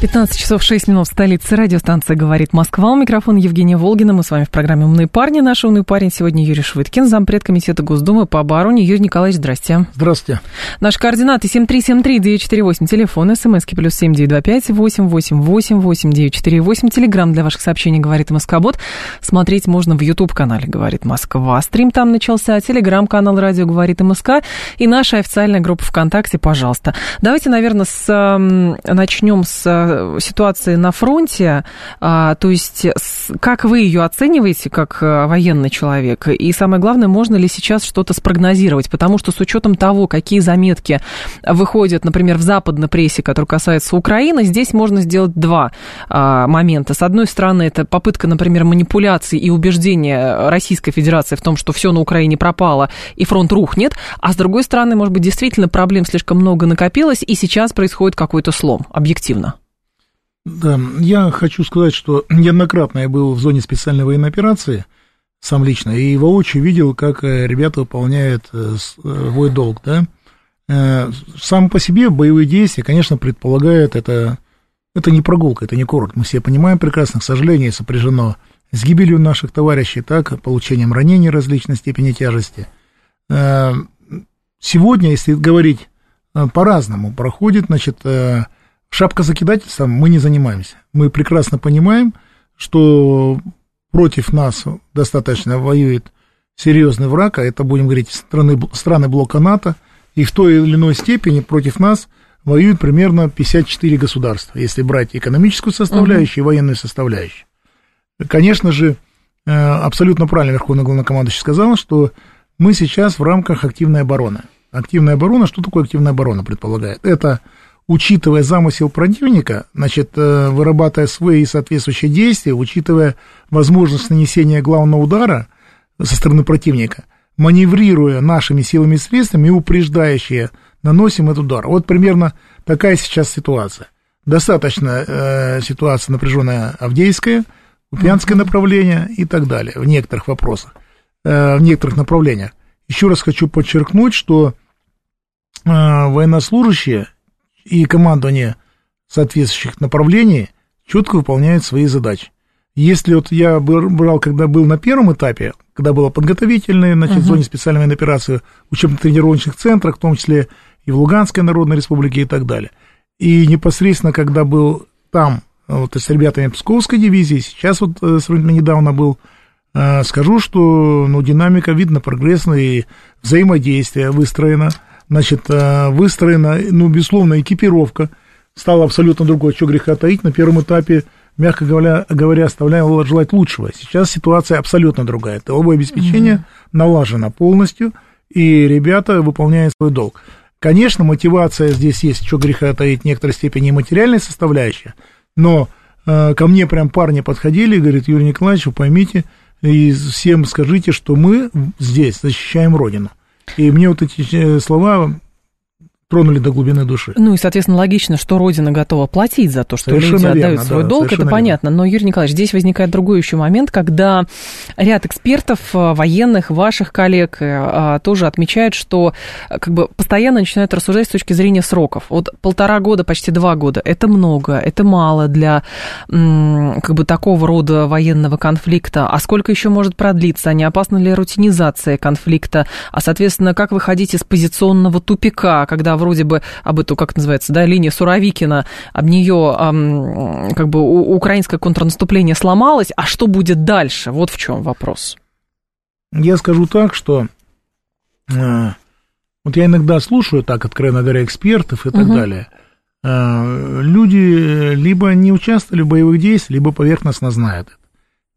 15 часов 6 минут в столице. Радиостанция «Говорит Москва». У микрофона Евгения Волгина. Мы с вами в программе «Умные парни». Наш умный парень сегодня Юрий Швыдкин, зампред комитета Госдумы по обороне. Юрий Николаевич, здрасте. Здравствуйте. Наши координаты 7373948, телефон, смски плюс 7925 888 8948, телеграмм для ваших сообщений «Говорит Москва-бот». Смотреть можно в YouTube-канале «Говорит Москва». Стрим там начался, телеграм-канал «Радио Говорит МСК» и наша официальная группа ВКонтакте, пожалуйста. Давайте, наверное, с, начнем с ситуации на фронте, а, то есть как вы ее оцениваете как э, военный человек? И самое главное, можно ли сейчас что-то спрогнозировать? Потому что с учетом того, какие заметки выходят, например, в западной прессе, которые касаются Украины, здесь можно сделать два а, момента. С одной стороны, это попытка, например, манипуляции и убеждения Российской Федерации в том, что все на Украине пропало и фронт рухнет, а с другой стороны, может быть, действительно проблем слишком много накопилось, и сейчас происходит какой-то слом, объективно. Да, я хочу сказать, что неоднократно я был в зоне специальной военной операции, сам лично, и воочию видел, как э, ребята выполняют э, свой долг, да. Э, сам по себе боевые действия, конечно, предполагают это, это не прогулка, это не курорт. Мы все понимаем прекрасно, к сожалению, сопряжено с гибелью наших товарищей, так, получением ранений различной степени тяжести. Сегодня, если говорить по-разному, проходит, значит, Шапка закидательства мы не занимаемся. Мы прекрасно понимаем, что против нас достаточно воюет серьезный враг, а это, будем говорить, страны, страны блока НАТО, и в той или иной степени против нас воюют примерно 54 государства, если брать экономическую составляющую угу. и военную составляющую. Конечно же, э, абсолютно правильно Верховный Главнокомандующий сказал, что мы сейчас в рамках активной обороны. Активная оборона, что такое активная оборона предполагает? Это учитывая замысел противника, значит, э, вырабатывая свои соответствующие действия, учитывая возможность нанесения главного удара со стороны противника, маневрируя нашими силами и средствами и упреждающие, наносим этот удар. Вот примерно такая сейчас ситуация. Достаточно э, ситуация напряженная Авдейская, Купянское mm-hmm. направление и так далее, в некоторых вопросах, э, в некоторых направлениях. Еще раз хочу подчеркнуть, что э, военнослужащие и командование соответствующих направлений четко выполняют свои задачи. Если вот я брал, когда был на первом этапе, когда было подготовительное, значит, uh-huh. в зоне специальной военной операции, учебно-тренировочных центрах, в том числе и в Луганской Народной Республике и так далее. И непосредственно, когда был там, вот с ребятами Псковской дивизии, сейчас вот э, сравнительно недавно был, э, скажу, что ну, динамика видно, прогрессная и взаимодействие выстроено значит, э, выстроена, ну, безусловно, экипировка стала абсолютно другой, что греха таить, на первом этапе, мягко говоря, говоря оставляла желать лучшего. Сейчас ситуация абсолютно другая. Тыловое обеспечение mm-hmm. налажено полностью, и ребята выполняют свой долг. Конечно, мотивация здесь есть, что греха таить, в некоторой степени материальная составляющая, но э, ко мне прям парни подходили и говорят, Юрий Николаевич, вы поймите, и всем скажите, что мы здесь защищаем Родину. И мне вот эти э, слова тронули до глубины души. Ну и, соответственно, логично, что Родина готова платить за то, что совершенно люди верно, отдают свой да, долг, это понятно. Но, Юрий Николаевич, здесь возникает другой еще момент, когда ряд экспертов, э, военных, ваших коллег э, а, тоже отмечают, что как бы постоянно начинают рассуждать с точки зрения сроков. Вот полтора года, почти два года, это много, это мало для как бы такого рода военного конфликта. А сколько еще может продлиться? А не опасна ли рутинизация конфликта? А, соответственно, как выходить из позиционного тупика, когда вроде бы об эту, как называется, да, линия Суровикина, об нее как бы украинское контрнаступление сломалось, а что будет дальше? Вот в чем вопрос. Я скажу так, что э, вот я иногда слушаю так, откровенно говоря, экспертов и так угу. далее. Э, люди либо не участвовали в боевых действиях, либо поверхностно знают это.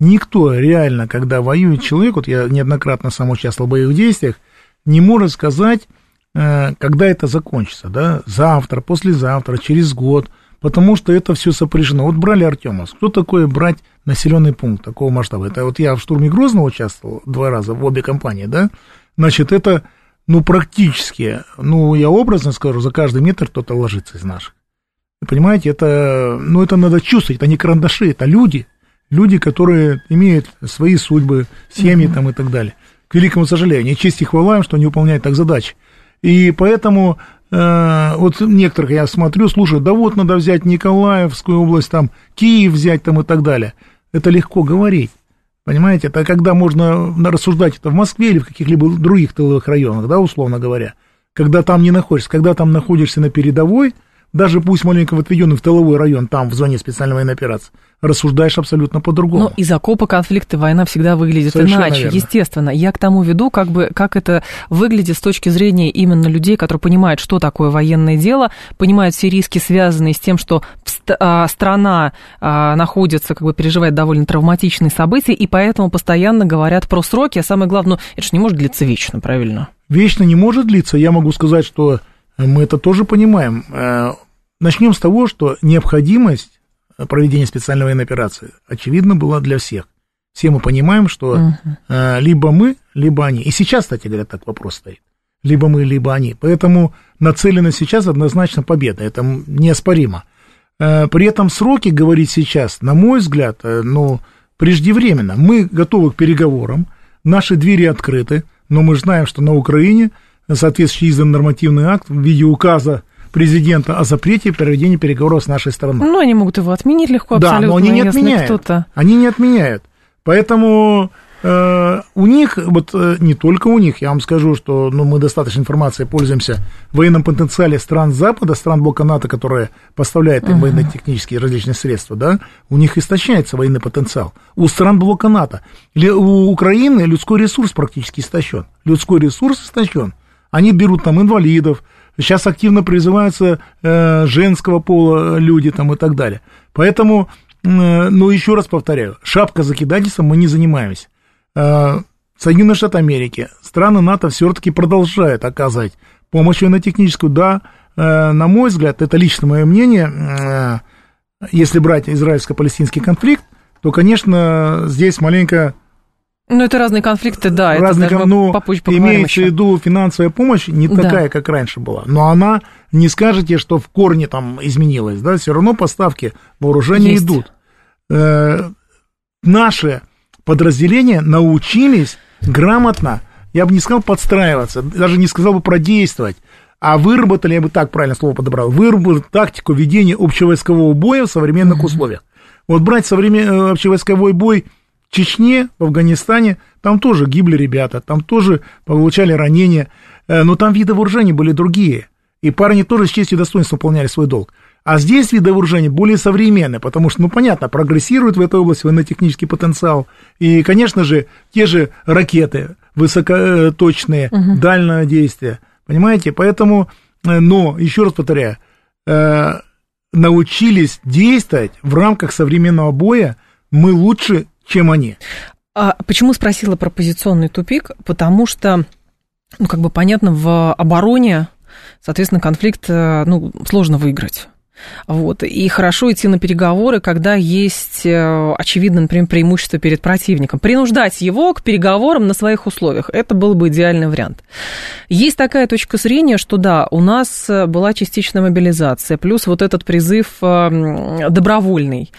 Никто реально, когда воюет человек, вот я неоднократно сам участвовал в боевых действиях, не может сказать, Э, когда это закончится, да, завтра, послезавтра, через год, потому что это все сопряжено. Вот брали Артема. Что такое брать населенный пункт такого масштаба. Это вот я в штурме Грозного участвовал два раза в обе компании, да, значит, это, ну, практически, ну, я образно скажу, за каждый метр кто-то ложится из наших. Понимаете, это, ну, это надо чувствовать, это не карандаши, это люди, люди, которые имеют свои судьбы, семьи там и так далее. К великому сожалению, честь и хвала им, что они выполняют так задачи. И поэтому э, вот некоторых я смотрю, слушаю, да вот надо взять Николаевскую область, там, Киев взять там и так далее. Это легко говорить. Понимаете, это когда можно рассуждать это в Москве или в каких-либо других тыловых районах, да, условно говоря. Когда там не находишься, когда там находишься на передовой, даже пусть маленько отведенный в тыловой район, там, в зоне специальной военной операции, рассуждаешь абсолютно по-другому. Ну, из окопа конфликты война всегда выглядит Совершенно иначе, верно. естественно. Я к тому веду, как бы, как это выглядит с точки зрения именно людей, которые понимают, что такое военное дело, понимают все риски, связанные с тем, что а, страна а, находится, как бы переживает довольно травматичные события, и поэтому постоянно говорят про сроки, а самое главное, ну, это же не может длиться вечно, правильно? Вечно не может длиться. Я могу сказать, что мы это тоже понимаем. Э, Начнем с того, что необходимость проведения специальной военной операции, очевидно, была для всех. Все мы понимаем, что uh-huh. либо мы, либо они. И сейчас, кстати говоря, так вопрос стоит. Либо мы, либо они. Поэтому нацелена сейчас однозначно победа. Это неоспоримо. Э, при этом сроки говорить сейчас, на мой взгляд, ну, преждевременно. Мы готовы к переговорам, наши двери открыты, но мы знаем, что на Украине соответствующий издан нормативный акт в виде указа президента о запрете проведения переговоров с нашей стороной. Ну, они могут его отменить легко, абсолютно. Да, но они не отменяют. Они не отменяют. Поэтому э, у них, вот э, не только у них, я вам скажу, что ну, мы достаточно информацией пользуемся в военном потенциале стран Запада, стран блока НАТО, которые поставляют им uh-huh. военно-технические различные средства, да, у них истощается военный потенциал. У стран блока НАТО, у Украины людской ресурс практически истощен. Людской ресурс истощен. Они берут там инвалидов, сейчас активно призываются э, женского пола люди там и так далее. Поэтому, э, ну, еще раз повторяю, шапка закидательством мы не занимаемся. Э, Соединенные Штаты Америки, страны НАТО все-таки продолжают оказывать помощь военно-техническую. Да, э, на мой взгляд, это лично мое мнение, э, если брать израильско-палестинский конфликт, то, конечно, здесь маленько ну, это разные конфликты, да. Разные, это ну, попозже имеется в виду финансовая помощь не да. такая, как раньше была. Но она, не скажете, что в корне там изменилась, да, все равно поставки вооружения Есть. идут. Э, наши подразделения научились грамотно, я бы не сказал подстраиваться, даже не сказал бы продействовать, а выработали, я бы так правильно слово подобрал, выработали тактику ведения общевойскового боя в современных mm-hmm. условиях. Вот брать современный э, общевойсковой бой – Чечне, в Афганистане, там тоже гибли ребята, там тоже получали ранения, э, но там виды вооружений были другие. И парни тоже с честью и достоинством выполняли свой долг. А здесь виды вооружений более современные, потому что, ну, понятно, прогрессирует в этой области военно-технический потенциал. И, конечно же, те же ракеты высокоточные, угу. дальнего действия. Понимаете? Поэтому, э, но, еще раз повторяю, э, научились действовать в рамках современного боя мы лучше, чем они. А почему спросила про позиционный тупик? Потому что, ну, как бы понятно, в обороне, соответственно, конфликт, э, ну, сложно выиграть. Вот. И хорошо идти на переговоры, когда есть, э, очевидно, например, преимущество перед противником. Принуждать его к переговорам на своих условиях. Это был бы идеальный вариант. Есть такая точка зрения, что да, у нас была частичная мобилизация, плюс вот этот призыв э, добровольный.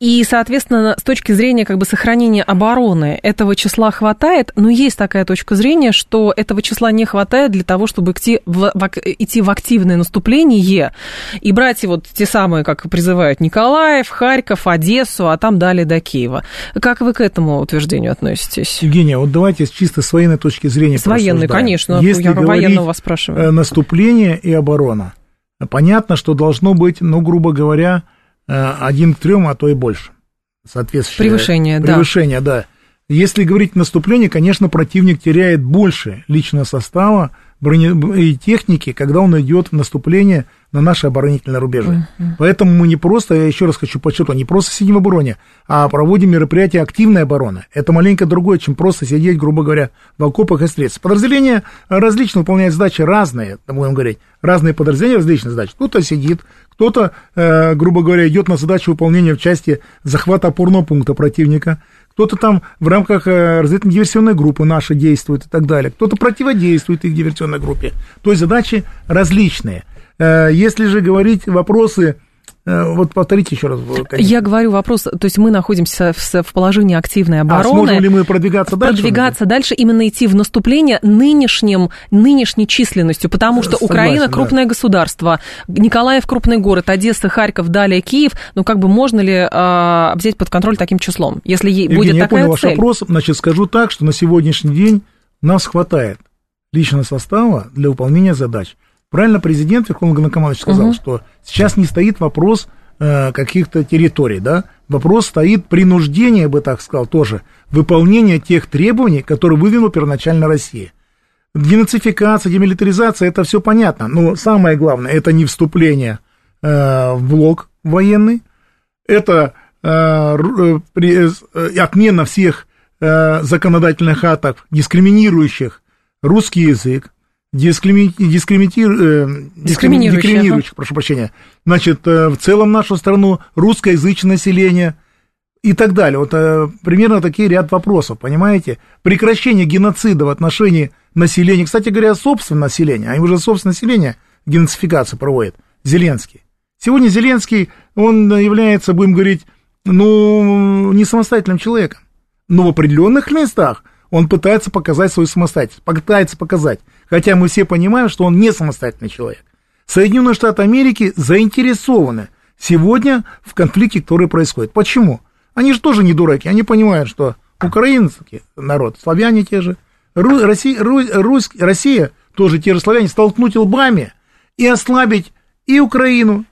И, соответственно, с точки зрения как бы сохранения обороны этого числа хватает, но есть такая точка зрения, что этого числа не хватает для того, чтобы идти в, в, идти в активное наступление и брать его вот те самые, как призывают Николаев, Харьков, Одессу, а там далее до Киева. Как вы к этому утверждению относитесь? Евгения, вот давайте чисто с военной точки зрения С военной, конечно. Если я военного вас спрашиваю. Э, наступление и оборона. Понятно, что должно быть, ну, грубо говоря, э, один к трем, а то и больше. Соответствующее превышение, да. Превышение, да. Если говорить наступление, конечно, противник теряет больше личного состава бронетехники, когда он идет в наступление на наши оборонительные рубежи. Uh-huh. Поэтому мы не просто, я еще раз хочу подчеркнуть, не просто сидим в обороне, а проводим мероприятия активной обороны. Это маленько другое, чем просто сидеть, грубо говоря, в окопах и стрелять. Подразделения различно выполняют задачи разные, будем говорить, разные подразделения различные задачи. Кто-то сидит, кто-то, э, грубо говоря, идет на задачу выполнения в части захвата опорного пункта противника, кто-то там в рамках э, разведывательной диверсионной группы наши действует и так далее, кто-то противодействует их диверсионной группе. То есть задачи различные. Э, если же говорить вопросы вот повторите еще раз. Конечно. Я говорю вопрос, то есть мы находимся в, в положении активной обороны. А сможем ли мы продвигаться дальше? Продвигаться дальше, именно идти в наступление нынешним, нынешней численностью, потому что Согласен, Украина крупное да. государство, Николаев крупный город, Одесса, Харьков, далее Киев, ну как бы можно ли а, взять под контроль таким числом, если Евгений, будет такая я понял цель? ваш вопрос, значит, скажу так, что на сегодняшний день нас хватает личного состава для выполнения задач. Правильно президент Верховный Главнокомандующий сказал, угу. что сейчас не стоит вопрос э, каких-то территорий, да, вопрос стоит принуждение, я бы так сказал, тоже, выполнения тех требований, которые вывела первоначально Россия. Денацификация, демилитаризация, это все понятно, но самое главное, это не вступление э, в блок военный, это э, э при, э, отмена всех э, законодательных актов, дискриминирующих русский язык, дискримини... дискриминир... Э, дискриминирующих, дискриминирующих прошу прощения, значит, э, в целом нашу страну, русскоязычное население и так далее. Вот э, примерно такие ряд вопросов, понимаете? Прекращение геноцида в отношении населения, кстати говоря, собственного населения, они уже собственное население геноцификацию проводят, Зеленский. Сегодня Зеленский, он является, будем говорить, ну, не самостоятельным человеком, но в определенных местах он пытается показать свою самостоятельность, пытается показать хотя мы все понимаем, что он не самостоятельный человек. Соединенные Штаты Америки заинтересованы сегодня в конфликте, который происходит. Почему? Они же тоже не дураки, они понимают, что украинский народ, славяне те же, Россия, Русь, Россия тоже те же славяне, столкнуть лбами и ослабить и Украину,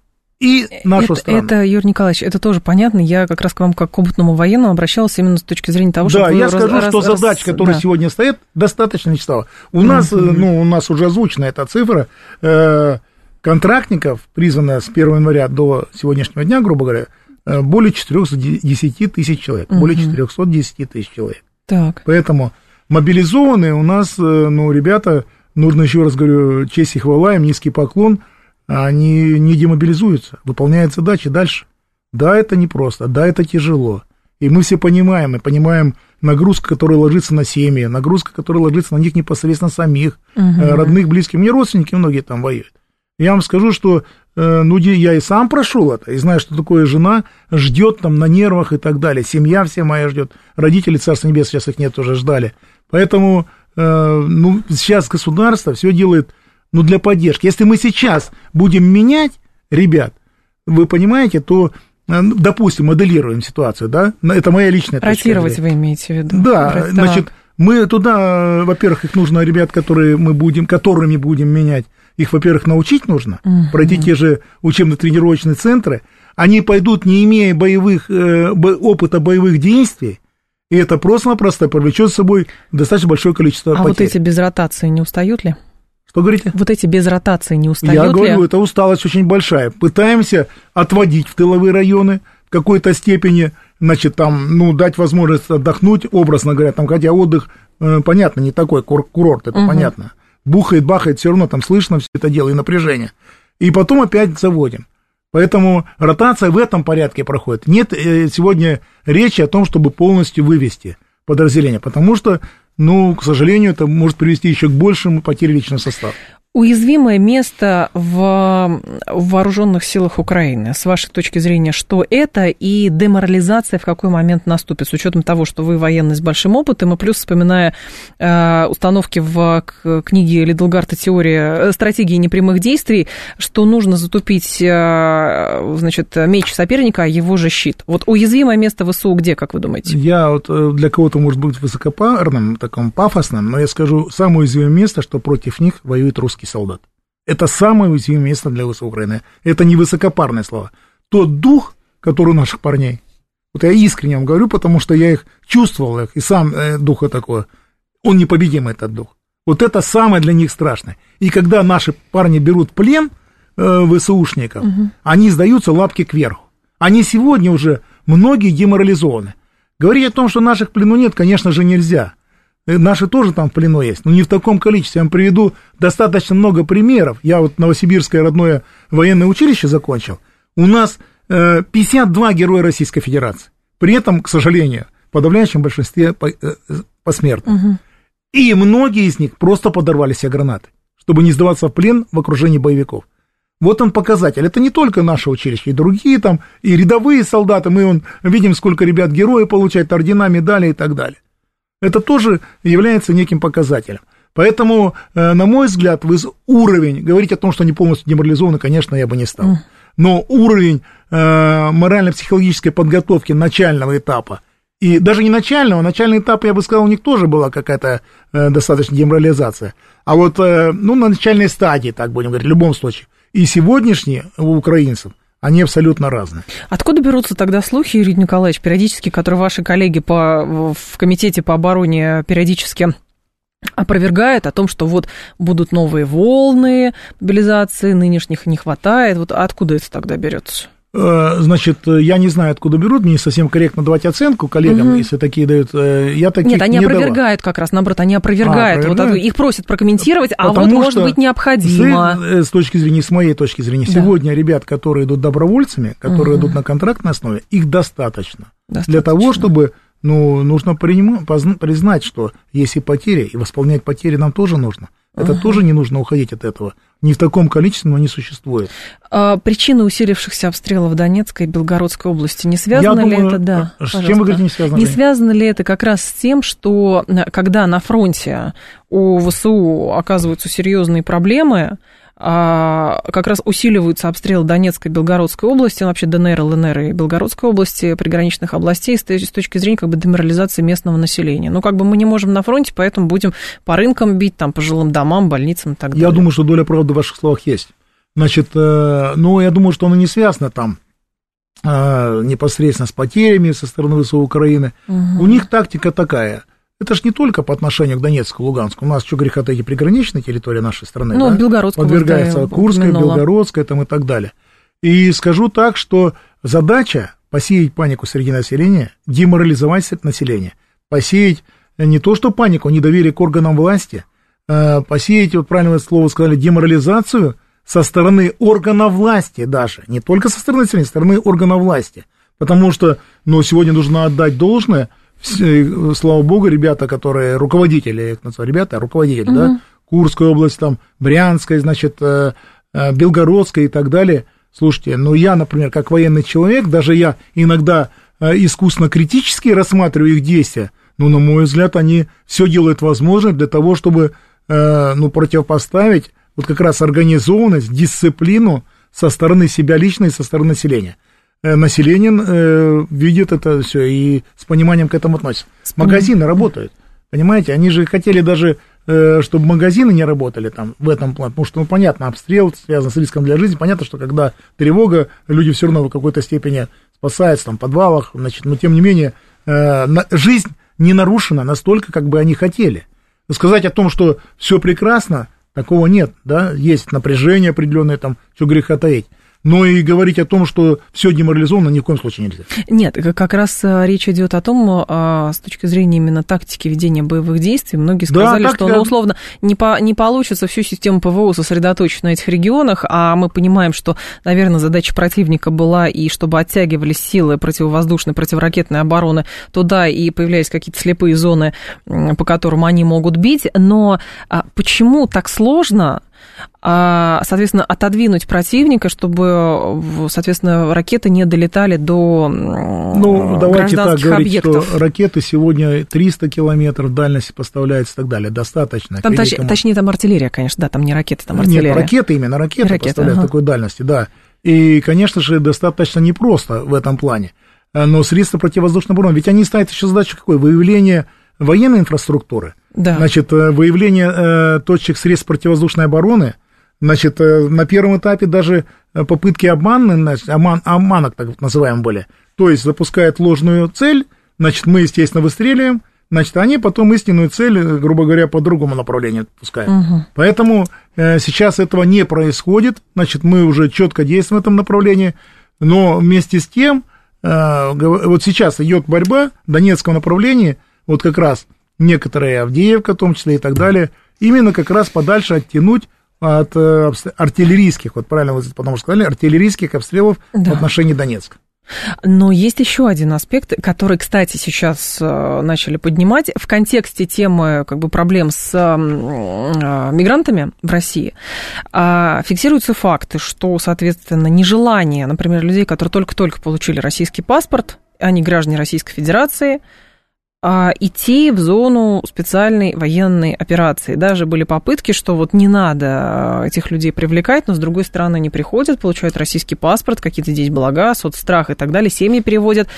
и нашу это, страну. Это, Юрий Николаевич, это тоже понятно. Я как раз к вам как к опытному военному обращалась именно с точки зрения того, что... Да, я раз, скажу, раз, что раз, задача, которая да. сегодня стоит, достаточно читала. У mm-hmm. нас, ну, у нас уже озвучена эта цифра. Э, контрактников, призванная с 1 января до сегодняшнего дня, грубо говоря, э, более 410 тысяч человек. Mm-hmm. Более 410 тысяч человек. Так. Поэтому мобилизованные у нас, э, ну, ребята, нужно еще раз говорю, честь и хвала им, низкий поклон – они не демобилизуются, выполняют задачи дальше. Да, это непросто, да, это тяжело. И мы все понимаем, мы понимаем нагрузку, которая ложится на семьи, нагрузка, которая ложится на них непосредственно самих, угу. родных, близких. Мне родственники многие там воюют. Я вам скажу, что э, ну, я и сам прошел это, и знаю, что такое жена ждет там на нервах и так далее. Семья вся моя ждет. Родители, Царство Небесное, сейчас их нет, уже ждали. Поэтому, э, ну, сейчас государство все делает ну, для поддержки. Если мы сейчас будем менять ребят, вы понимаете, то э, допустим, моделируем ситуацию, да, это моя личная Ротировать вы имеете в виду? Да, так. значит, мы туда, во-первых, их нужно, ребят, которые мы будем, которыми будем менять, их, во-первых, научить нужно, угу. пройти те же учебно-тренировочные центры, они пойдут, не имея боевых, э, опыта боевых действий, и это просто-напросто повлечет с собой достаточно большое количество а потерь. А вот эти без ротации не устают ли? Что говорите? Вот эти без ротации не устают Я говорю, ли? это усталость очень большая. Пытаемся отводить в тыловые районы в какой-то степени, значит, там, ну, дать возможность отдохнуть, образно говоря, там, хотя отдых, э, понятно, не такой курорт, это угу. понятно. Бухает, бахает, все равно там слышно все это дело и напряжение. И потом опять заводим. Поэтому ротация в этом порядке проходит. Нет э, сегодня речи о том, чтобы полностью вывести подразделение, потому что ну, к сожалению, это может привести еще к большему потере личного состава уязвимое место в, вооруженных силах Украины. С вашей точки зрения, что это и деморализация в какой момент наступит, с учетом того, что вы военный с большим опытом, и плюс вспоминая э, установки в книге Лидлгарта «Теория э, стратегии непрямых действий», что нужно затупить, э, значит, меч соперника, а его же щит. Вот уязвимое место ВСУ где, как вы думаете? Я вот э, для кого-то может быть высокопарным, таком пафосным, но я скажу, самое уязвимое место, что против них воюет русский украинский солдат. Это самое уязвимое место для Украины. Это не высокопарные слова. Тот дух, который у наших парней, вот я искренне вам говорю, потому что я их чувствовал, их, и сам э, духа такой, он непобедимый, этот дух. Вот это самое для них страшное. И когда наши парни берут плен э, ВСУшников, угу. они сдаются лапки кверху. Они сегодня уже многие деморализованы. Говорить о том, что наших плену нет, конечно же, нельзя. Э, наши тоже там в плену есть, но не в таком количестве. Я вам приведу достаточно много примеров. Я вот Новосибирское родное военное училище закончил. У нас э, 52 героя Российской Федерации. При этом, к сожалению, в подавляющем большинстве э, посмертно. Угу. И многие из них просто подорвали себе гранаты, чтобы не сдаваться в плен в окружении боевиков. Вот он показатель. Это не только наше училище, и другие там, и рядовые солдаты. Мы вон, видим, сколько ребят герои получают, ордена, медали и так далее. Это тоже является неким показателем. Поэтому, э, на мой взгляд, вы уровень, говорить о том, что они полностью деморализованы, конечно, я бы не стал. Но уровень э, морально-психологической подготовки начального этапа, и даже не начального, начальный этап, я бы сказал, у них тоже была какая-то э, достаточно деморализация. А вот, ну, на начальной стадии, так будем говорить, в любом случае. И сегодняшние у украинцев – они абсолютно разные. Откуда берутся тогда слухи, Юрий Николаевич, периодически, которые ваши коллеги по, в Комитете по обороне периодически опровергают о том, что вот будут новые волны мобилизации, нынешних не хватает. Вот откуда это тогда берется? Э, значит, я не знаю, откуда берут, мне не совсем корректно давать оценку коллегам, угу. если такие дают. Э, я таких Нет, они не опровергают давал. как раз, наоборот, они опровергают. А, опровергают. Вот их просят прокомментировать, а вот может быть необходимо. С, э, с точки зрения, с моей точки зрения, да. сегодня ребят, которые идут добровольцами, которые угу. идут на контрактной основе, их достаточно. достаточно. Для того, чтобы ну, нужно признать, что есть и потери, и восполнять потери нам тоже нужно. Это uh тоже не нужно уходить от этого. Не в таком количестве, но не существует. А, причины усилившихся обстрелов Донецкой и Белгородской области не связано Я ли думаю, это? Да. С пожалуйста. чем вы говорите, не связано? Не связано ли это как раз с тем, что когда на фронте у ВСУ оказываются серьезные проблемы, как раз усиливаются обстрелы Донецкой и Белгородской области, ну, вообще ДНР, ЛНР и Белгородской области, приграничных областей, с точки зрения как бы деморализации местного населения. Ну, как бы мы не можем на фронте, поэтому будем по рынкам бить, там, по жилым домам, больницам и так далее. Я думаю, что доля правды в ваших словах есть. Значит, э, ну, я думаю, что оно не связано там э, непосредственно с потерями со стороны ВСУ Украины. Угу. У них тактика такая – это же не только по отношению к Донецку, Луганску. У нас что греха таки приграничная территория нашей страны. Ну, да? Белгородская. Подвергается Курская, упомянула. Белгородская там и так далее. И скажу так, что задача посеять панику среди населения, деморализовать население, посеять не то что панику, недоверие к органам власти, а посеять, вот правильное слово сказали, деморализацию со стороны органов власти даже, не только со стороны населения, со стороны органов власти. Потому что, ну, сегодня нужно отдать должное – слава богу, ребята, которые руководители, я их называю, ребята, руководители, угу. да, Курская область, там, Брянская, значит, э, э, Белгородская и так далее. Слушайте, ну я, например, как военный человек, даже я иногда э, искусно критически рассматриваю их действия, но, на мой взгляд, они все делают возможное для того, чтобы, ну, противопоставить вот как раз организованность, дисциплину со стороны себя лично и со стороны населения. Э, население э, видит это все и с пониманием к этому относится. Магазины работают, понимаете, они же хотели даже, э, чтобы магазины не работали там в этом плане, потому что, ну, понятно, обстрел связан с риском для жизни, понятно, что когда тревога, люди все равно в какой-то степени спасаются там в подвалах, значит, но тем не менее жизнь не нарушена настолько, как бы они хотели. Сказать о том, что все прекрасно, такого нет, да, есть напряжение определенное, там, что греха таить но и говорить о том, что все деморализовано, ни в коем случае нельзя. Нет, как раз э, речь идет о том, а, с точки зрения именно тактики ведения боевых действий, многие сказали, да, что, ну, условно, не, по, не получится всю систему ПВО сосредоточить на этих регионах, а мы понимаем, что, наверное, задача противника была и чтобы оттягивались силы противовоздушной, противоракетной обороны туда и появлялись какие-то слепые зоны, по которым они могут бить, но а, почему так сложно соответственно, отодвинуть противника, чтобы, соответственно, ракеты не долетали до Ну, давайте так говорить, объектов. что ракеты сегодня 300 километров дальности поставляются и так далее, достаточно. Там, точ, точнее, там артиллерия, конечно, да, там не ракеты, там артиллерия. Нет, ракеты именно, ракеты, ракеты поставляют ага. такой дальности, да. И, конечно же, достаточно непросто в этом плане. Но средства противовоздушной обороны, ведь они ставят еще задачу какой? Выявление военной инфраструктуры, да. значит, э, выявление э, точек средств противовоздушной обороны, значит, э, на первом этапе даже попытки обмана, значит, обман, обманок, так называемым были, то есть запускает ложную цель, значит, мы, естественно, выстреливаем, значит, они потом истинную цель, грубо говоря, по другому направлению отпускают. Угу. Поэтому э, сейчас этого не происходит, значит, мы уже четко действуем в этом направлении, но вместе с тем, э, вот сейчас идет борьба в Донецком направлении, вот как раз некоторые Авдеевка в том числе и так далее, именно как раз подальше оттянуть от э, артиллерийских, вот правильно вы потому что сказали, артиллерийских обстрелов да. в отношении Донецка. Но есть еще один аспект, который, кстати, сейчас э, начали поднимать в контексте темы как бы, проблем с э, мигрантами в России. А, фиксируются факты, что, соответственно, нежелание, например, людей, которые только-только получили российский паспорт, они граждане Российской Федерации, идти в зону специальной военной операции. Даже были попытки, что вот не надо а, этих людей привлекать, но с другой стороны они приходят, получают российский паспорт, какие-то здесь блага, соцстрах и так далее, семьи переводят.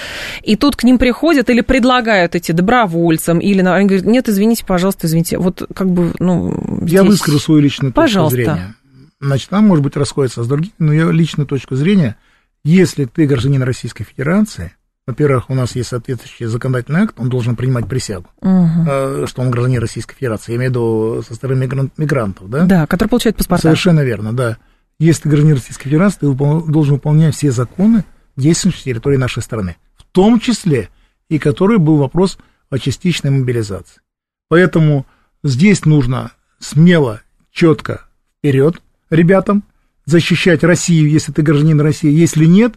И тут к ним приходят или предлагают эти добровольцам, или они говорят, нет, извините, пожалуйста, извините. Вот как бы, ну, здесь... Я выскажу свою личную точку пожалуйста. зрения. Значит, там, может быть, расходится с другими, но я личную точку зрения, если ты гражданин Российской Федерации, во-первых, у нас есть соответствующий законодательный акт, он должен принимать присягу, угу. что он гражданин Российской Федерации, я имею в виду со стороны мигрантов, да? Да, который получает паспорта. Совершенно верно, да. Если ты гражданин Российской Федерации, ты должен выполнять все законы, действующие на территории нашей страны, в том числе и который был вопрос о частичной мобилизации. Поэтому здесь нужно смело, четко вперед ребятам, защищать Россию, если ты гражданин России, если нет,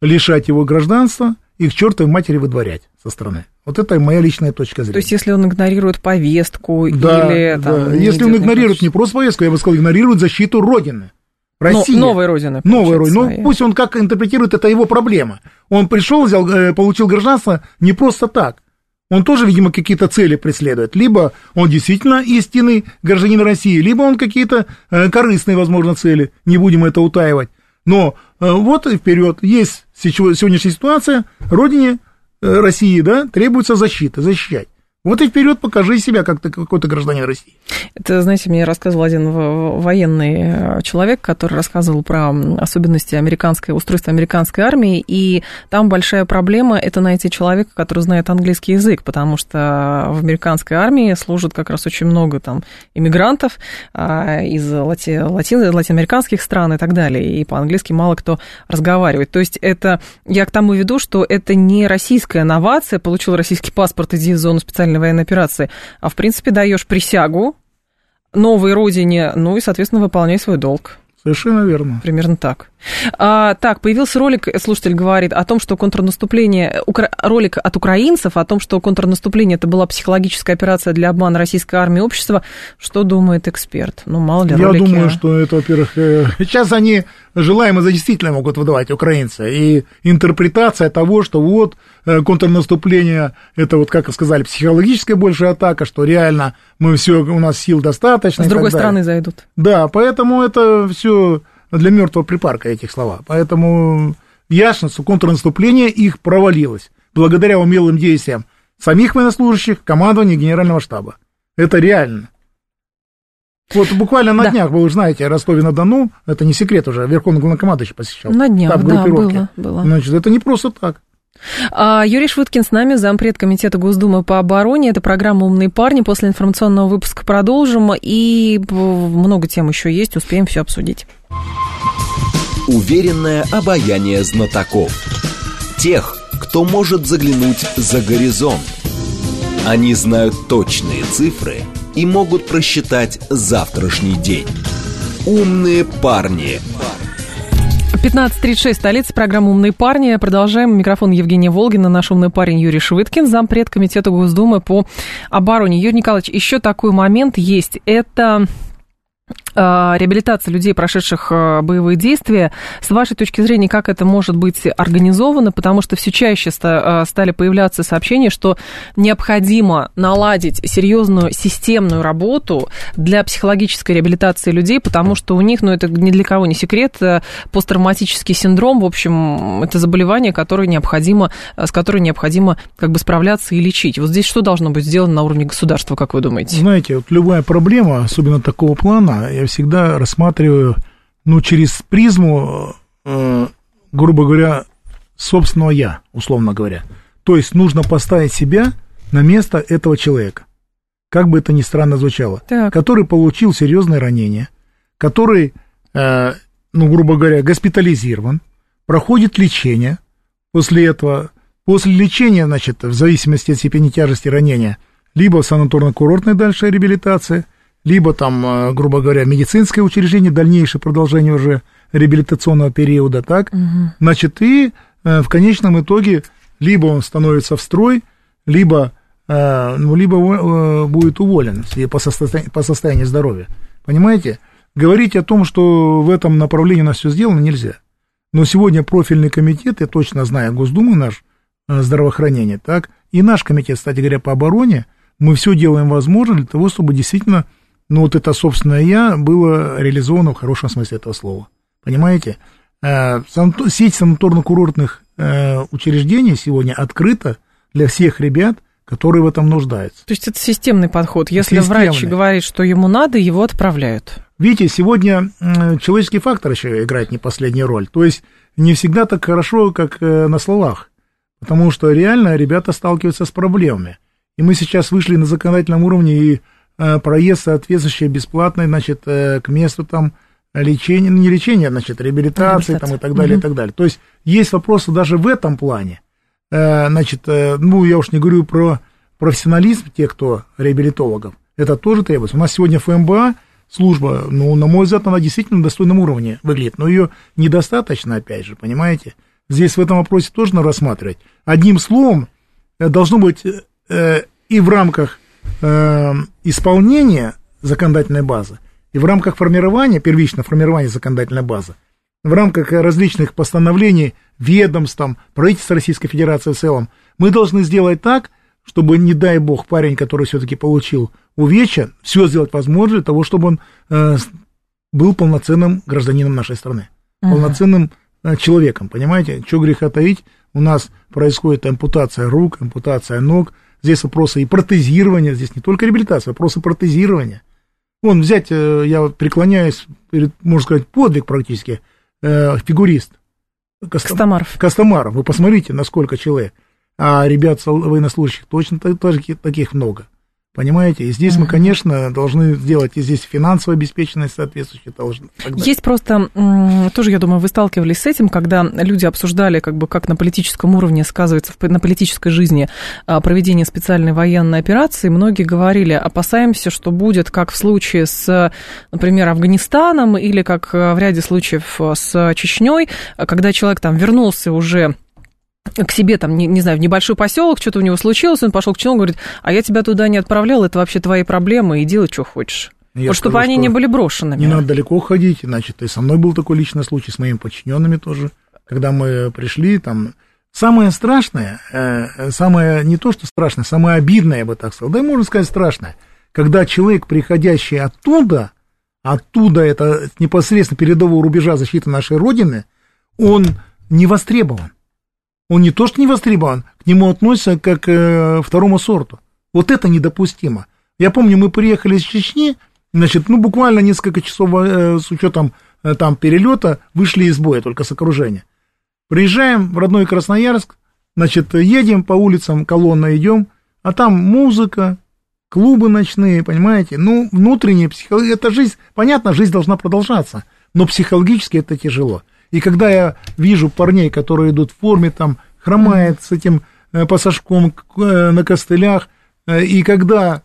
лишать его гражданства, и к чертовой матери выдворять со стороны. Вот это моя личная точка зрения. То есть, если он игнорирует повестку да, или... Там, да. Если он игнорирует не просто повестку, я бы сказал, игнорирует защиту Родины. России. Но, новой Родины. Новой Родины. Ну, пусть он как интерпретирует, это его проблема. Он пришел, взял, э, получил гражданство не просто так. Он тоже, видимо, какие-то цели преследует. Либо он действительно истинный гражданин России, либо он какие-то э, корыстные, возможно, цели. Не будем это утаивать. Но э, вот и вперед. Есть сегодняшняя ситуация. Родине э, России, да, требуется защита, защищать. Вот и вперед покажи себя, как ты какой-то гражданин России. Это, знаете, мне рассказывал один военный э, человек, который рассказывал про особенности американской, устройства американской армии, и там большая проблема – это найти человека, который знает английский язык, потому что в американской армии служат как раз очень много там иммигрантов а, из лати, латин, латиноамериканских стран и так далее, и по-английски мало кто разговаривает. То есть это, я к тому веду, что это не российская новация, получил российский паспорт, иди в зону специальной специальной военной операции, а в принципе даешь присягу новой родине, ну и, соответственно, выполняй свой долг. Совершенно верно. Примерно так. А, так, появился ролик, слушатель говорит, о том, что контрнаступление, ролик от украинцев, о том, что контрнаступление это была психологическая операция для обмана российской армии и общества. Что думает эксперт? Ну, мало ли, Я ролики... думаю, что это, во-первых, э, сейчас они желаемое за действительно могут выдавать украинцы. И интерпретация того, что вот контрнаступление, это вот, как сказали, психологическая большая атака, что реально мы все, у нас сил достаточно. С другой стороны зайдут. Да, поэтому это все для мертвого припарка этих слова. Поэтому ясно, что контрнаступление их провалилось благодаря умелым действиям самих военнослужащих, командования Генерального штаба. Это реально. Вот буквально на да. днях, вы уже знаете, Ростове-на-Дону, это не секрет уже, Верховный главнокомандующий посещал. На днях, да, было, было. Значит, это не просто так. А, Юрий Швыдкин с нами, зампред Комитета Госдумы по обороне. Это программа «Умные парни». После информационного выпуска продолжим. И много тем еще есть, успеем все обсудить. Уверенное обаяние знатоков. Тех, кто может заглянуть за горизонт. Они знают точные цифры – и могут просчитать завтрашний день. Умные парни. 15.36, столица, программа «Умные парни». Продолжаем. Микрофон Евгения Волгина, наш умный парень Юрий Швыдкин, зампред Комитета Госдумы по обороне. Юрий Николаевич, еще такой момент есть. Это реабилитация людей, прошедших а, боевые действия. С вашей точки зрения, как это может быть организовано? Потому что все чаще а, стали появляться сообщения, что необходимо наладить серьезную системную работу для психологической реабилитации людей, потому что у них, ну это ни для кого не секрет, посттравматический синдром, в общем, это заболевание, которое необходимо, с которым необходимо как бы справляться и лечить. Вот здесь что должно быть сделано на уровне государства, как вы думаете? Знаете, вот любая проблема, особенно такого плана, я всегда рассматриваю, ну, через призму, э, грубо говоря, собственного я, условно говоря. То есть нужно поставить себя на место этого человека, как бы это ни странно звучало, Так. который получил серьезное ранение, который, э, ну, грубо говоря, госпитализирован, проходит лечение, после этого, после лечения, значит, в зависимости от степени тяжести ранения, либо санаторно-курортная дальше реабилитация, либо там, э, грубо говоря, медицинское учреждение, дальнейшее продолжение уже реабилитационного периода, так? Значит, и э, в конечном итоге либо он становится в строй, либо, э, ну, либо будет уволен по, состоя- по состоянию здоровья. Понимаете? Говорить о том, что в этом направлении у нас все сделано, нельзя. Но сегодня профильный комитет, я точно знаю, Госдумы наш, здравоохранение, так, и наш комитет, кстати говоря, по обороне, мы все делаем возможное для того, чтобы действительно, ну, вот это собственное «я» было реализовано в хорошем смысле этого слова. Понимаете? Э, Сеть санаторно-курортных э, учреждений сегодня открыта для всех ребят, которые в этом нуждаются. То есть это системный подход. Если Системный. врач говорит, что ему надо, его отправляют. Видите, сегодня м, человеческий фактор еще играет не последнюю роль. То есть не всегда так хорошо, как э, на словах. Потому что реально ребята сталкиваются с проблемами. И мы сейчас вышли на законодательном уровне и э, проезд соответствующий бесплатный, значит, э, к месту там лечения, ну, не лечения, значит, реабилитации там, и так далее, и так далее. То есть есть вопросы даже в этом плане. Э, значит, э, ну, я уж не говорю про профессионализм тех, кто реабилитологов. Это тоже требуется. У нас сегодня ФМБА служба, ну, на мой взгляд, она действительно на достойном уровне выглядит, но ее недостаточно, опять же, понимаете? Здесь в этом вопросе тоже надо рассматривать. Одним словом, э, должно быть э, и в рамках э, исполнения законодательной базы, и в рамках формирования, первичного формирования законодательной базы, в рамках различных постановлений ведомств, там, правительства Российской Федерации в целом, мы должны сделать так, чтобы, не дай бог, парень, который все-таки получил увечья, все сделать возможное для того, чтобы он э, был полноценным гражданином нашей страны, полноценным э, человеком, понимаете? Что греха таить, у нас происходит ампутация рук, ампутация ног, здесь вопросы и протезирования, здесь не только реабилитация, вопросы протезирования. Вон, взять, э, я преклоняюсь, можно сказать, подвиг практически, э, фигурист. Костом- Костомаров. Костомаров, вы посмотрите, насколько человек. А ребят военнослужащих точно таких много. Понимаете? И здесь мы, конечно, должны сделать и здесь финансовая обеспеченность так далее. Есть просто, тоже, я думаю, вы сталкивались с этим, когда люди обсуждали, как бы, как на политическом уровне сказывается, на политической жизни а, проведение специальной военной операции. Многие говорили, опасаемся, что будет, как в случае с, например, Афганистаном или как э, в ряде случаев э, с Чечней, когда человек там вернулся уже к себе, там, не, не знаю, в небольшой поселок, что-то у него случилось, он пошел к человеку, говорит, а я тебя туда не отправлял, это вообще твои проблемы, и делай, что хочешь. Я вот чтобы они что не были брошенными. Не надо далеко ходить, значит, и со мной был такой личный случай, с моими подчиненными тоже, когда мы пришли, там, самое страшное, э, самое, не то что страшное, самое обидное, я бы так сказал, да и можно сказать страшное, когда человек, приходящий оттуда, оттуда, это непосредственно передового рубежа защиты нашей Родины, он не востребован. Он не то что не востребован, к нему относятся как к э, второму сорту. Вот это недопустимо. Я помню, мы приехали из Чечни, значит, ну, буквально несколько часов э, с учетом э, там перелета вышли из боя, только с окружения. Приезжаем в родной Красноярск, значит, едем по улицам, колонна идем, а там музыка, клубы ночные, понимаете, ну, внутренняя психология, это жизнь, понятно, жизнь должна продолжаться, но психологически это тяжело. И когда я вижу парней, которые идут в форме, там, хромает с этим э, пассажком э, на костылях, э, и когда,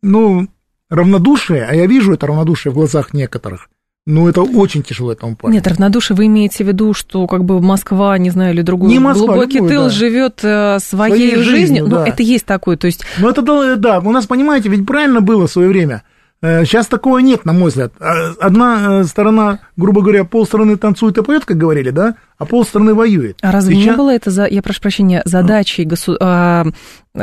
ну, равнодушие, а я вижу это равнодушие в глазах некоторых, ну, это очень тяжело этому парню. Нет, равнодушие вы имеете в виду, что как бы Москва, не знаю, или другой Не Москва, глубокий любой, тыл да. живет своей, Своей жизнью. жизнью, Ну, да. это есть такое. То есть Ну, это, да, да, у нас, понимаете, ведь правильно было в свое время. Э, Сейчас такого нет, на мой взгляд. А, Одна э, сторона, грубо говоря, полстраны танцует и поет, как говорили, да, а полстраны воюет. А разве Сейчас- не было это, за, я прошу прощения, задачей госу- а,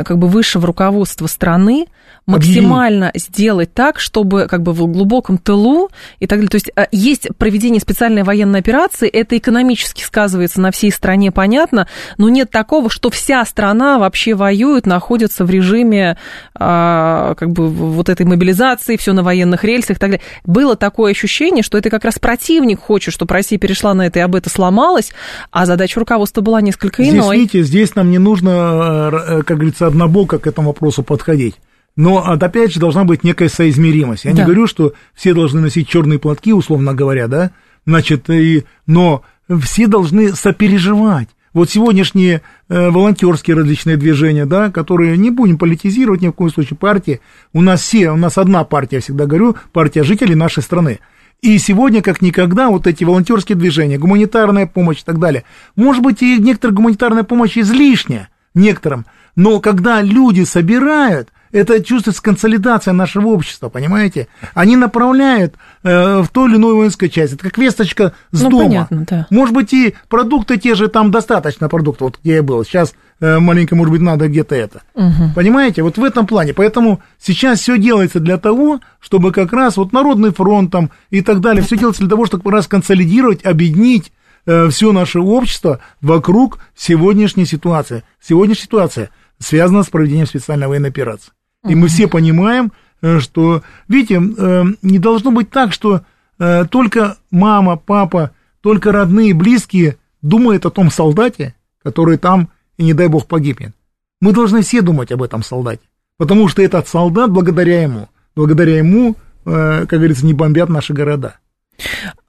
как бы высшего руководства страны максимально сделать так, чтобы как бы в глубоком тылу и так далее. То есть а, есть проведение специальной военной операции, это экономически сказывается на всей стране, понятно, но нет такого, что вся страна вообще воюет, находится в режиме а, как бы вот этой мобилизации, все на военных рельсах и так далее. Было такое ощущение, что это как раз противник хочет, чтобы Россия перешла на это и об это сломалась, вернулась, а задача руководства была несколько здесь, иной. Видите, здесь нам не нужно, э, как говорится, однобоко к этому вопросу подходить. Но опять же должна быть некая соизмеримость. Я да. не говорю, что все должны носить черные платки, условно говоря, да, значит, и, но все должны сопереживать. Вот сегодняшние э, волонтерские различные движения, да, которые не будем политизировать ни в коем случае партии, у нас все, у нас одна партия, я всегда говорю, партия жителей нашей страны. И сегодня, как никогда, вот эти волонтерские движения, гуманитарная помощь и так далее, может быть, и некоторая гуманитарная помощь излишняя некоторым, но когда люди собирают, это чувствуется консолидация нашего общества, понимаете? Они направляют э, в ту или иную воинскую часть. Это как весточка с ну, дома. Понятно, да. Может быть, и продукты те же, там достаточно продуктов, вот где я был. Сейчас маленько, может быть, надо где-то это. Угу. Понимаете? Вот в этом плане. Поэтому сейчас все делается для того, чтобы как раз вот Народный фронт там и так далее, все делается для того, чтобы как раз консолидировать, объединить э, все наше общество вокруг сегодняшней ситуации. Сегодняшняя ситуация связана с проведением специальной военной операции. И мы все понимаем, э, что, видите, э, не должно быть так, что э, только мама, папа, только родные, близкие думают о том солдате, который там, и не дай бог, погибнет. Мы должны все думать об этом солдате, потому что этот солдат, благодаря ему, благодаря ему, как говорится, не бомбят наши города.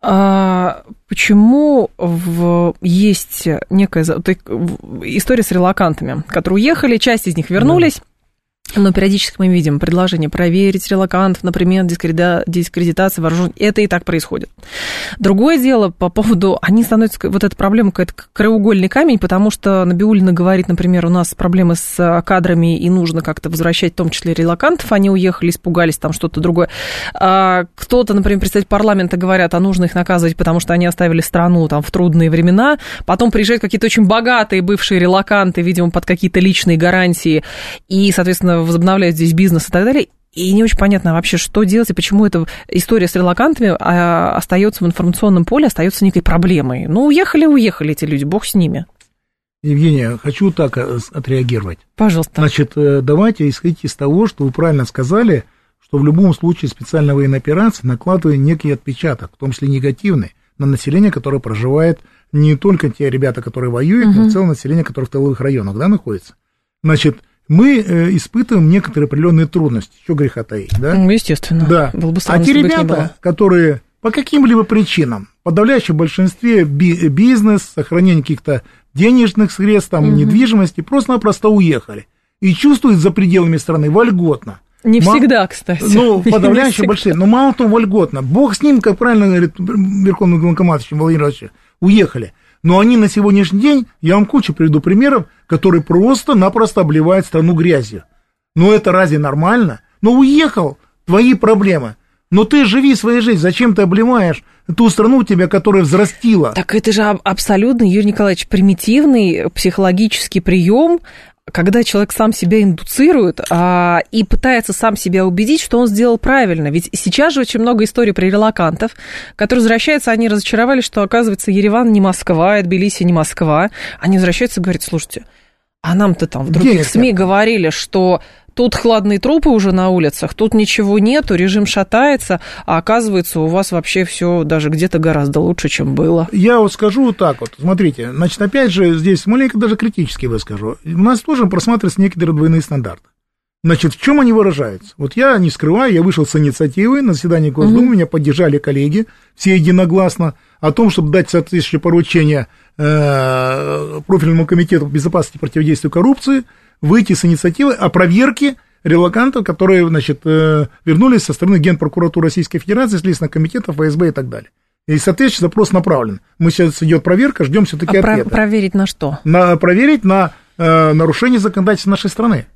А почему в, есть некая история с релакантами, которые уехали, часть из них вернулись. Но периодически мы видим предложение проверить релакантов, например, дискредитация вооружений. Это и так происходит. Другое дело по поводу... Они становятся... Вот эта проблема какой-то краеугольный камень, потому что Набиулина говорит, например, у нас проблемы с кадрами, и нужно как-то возвращать в том числе релакантов. Они уехали, испугались, там что-то другое. А кто-то, например, представитель парламента говорят, а нужно их наказывать, потому что они оставили страну там в трудные времена. Потом приезжают какие-то очень богатые бывшие релаканты, видимо, под какие-то личные гарантии. И, соответственно, возобновляют здесь бизнес и так далее. И не очень понятно вообще, что делать и почему эта история с релакантами а, остается в информационном поле, остается некой проблемой. Ну, уехали, уехали эти люди, бог с ними. Евгения, хочу так э, отреагировать. Пожалуйста. Значит, э, давайте исходить из того, что вы правильно сказали, что в любом случае специальная военная операция накладывает некий отпечаток, в том числе негативный, на население, которое проживает не только те ребята, которые воюют, угу. но и целое население, которое в тыловых районах да, находится. Значит, мы э, испытываем некоторые определенные трудности, что греха таить, да? Ну, естественно. Да. Было бы странно, а те ребята, которые по каким-либо причинам, в подавляющем большинстве би- бизнес, сохранение каких-то денежных средств, там, угу. недвижимости, просто-напросто уехали и чувствуют за пределами страны вольготно. Не Ма... всегда, кстати. Ну, подавляющее большинство. Но мало того, вольготно. Бог с ним, как правильно говорит Верховный Главнокомандующий Владимир Владимирович, уехали. Но они на сегодняшний день, я вам кучу приведу примеров, которые просто-напросто обливают страну грязью. Ну это разве нормально? Ну уехал, твои проблемы. Но ты живи своей жизнью, зачем ты обливаешь ту страну тебя, которая взрастила? Так это же абсолютно, Юрий Николаевич, примитивный психологический прием когда человек сам себя индуцирует а, и пытается сам себя убедить, что он сделал правильно. Ведь сейчас же очень много историй про релакантов, которые возвращаются, они разочаровались, что, оказывается, Ереван не Москва, Тбилиси не Москва. Они возвращаются и говорят, слушайте, а нам-то там в других Где СМИ это? говорили, что тут хладные трупы уже на улицах, тут ничего нету, режим шатается, а оказывается, у вас вообще все даже где-то гораздо лучше, чем было. Я вот скажу вот так вот, смотрите, значит, опять же, здесь маленько даже критически выскажу. У нас тоже просматриваются некоторые двойные стандарты. Значит, в чем они выражаются? Вот я не скрываю, я вышел с инициативой на заседании Госдумы, угу. меня поддержали коллеги, все единогласно, о том, чтобы дать соответствующее поручение э, профильному комитету безопасности и противодействия коррупции, выйти с инициативой о проверке релакантов, которые, значит, э, вернулись со стороны Генпрокуратуры Российской Федерации, Следственного комитета, ФСБ и так далее. И, соответственно, запрос направлен. Мы сейчас идет проверка, ждем все-таки а ответа. проверить на что? На, проверить на э, нарушение законодательства нашей страны.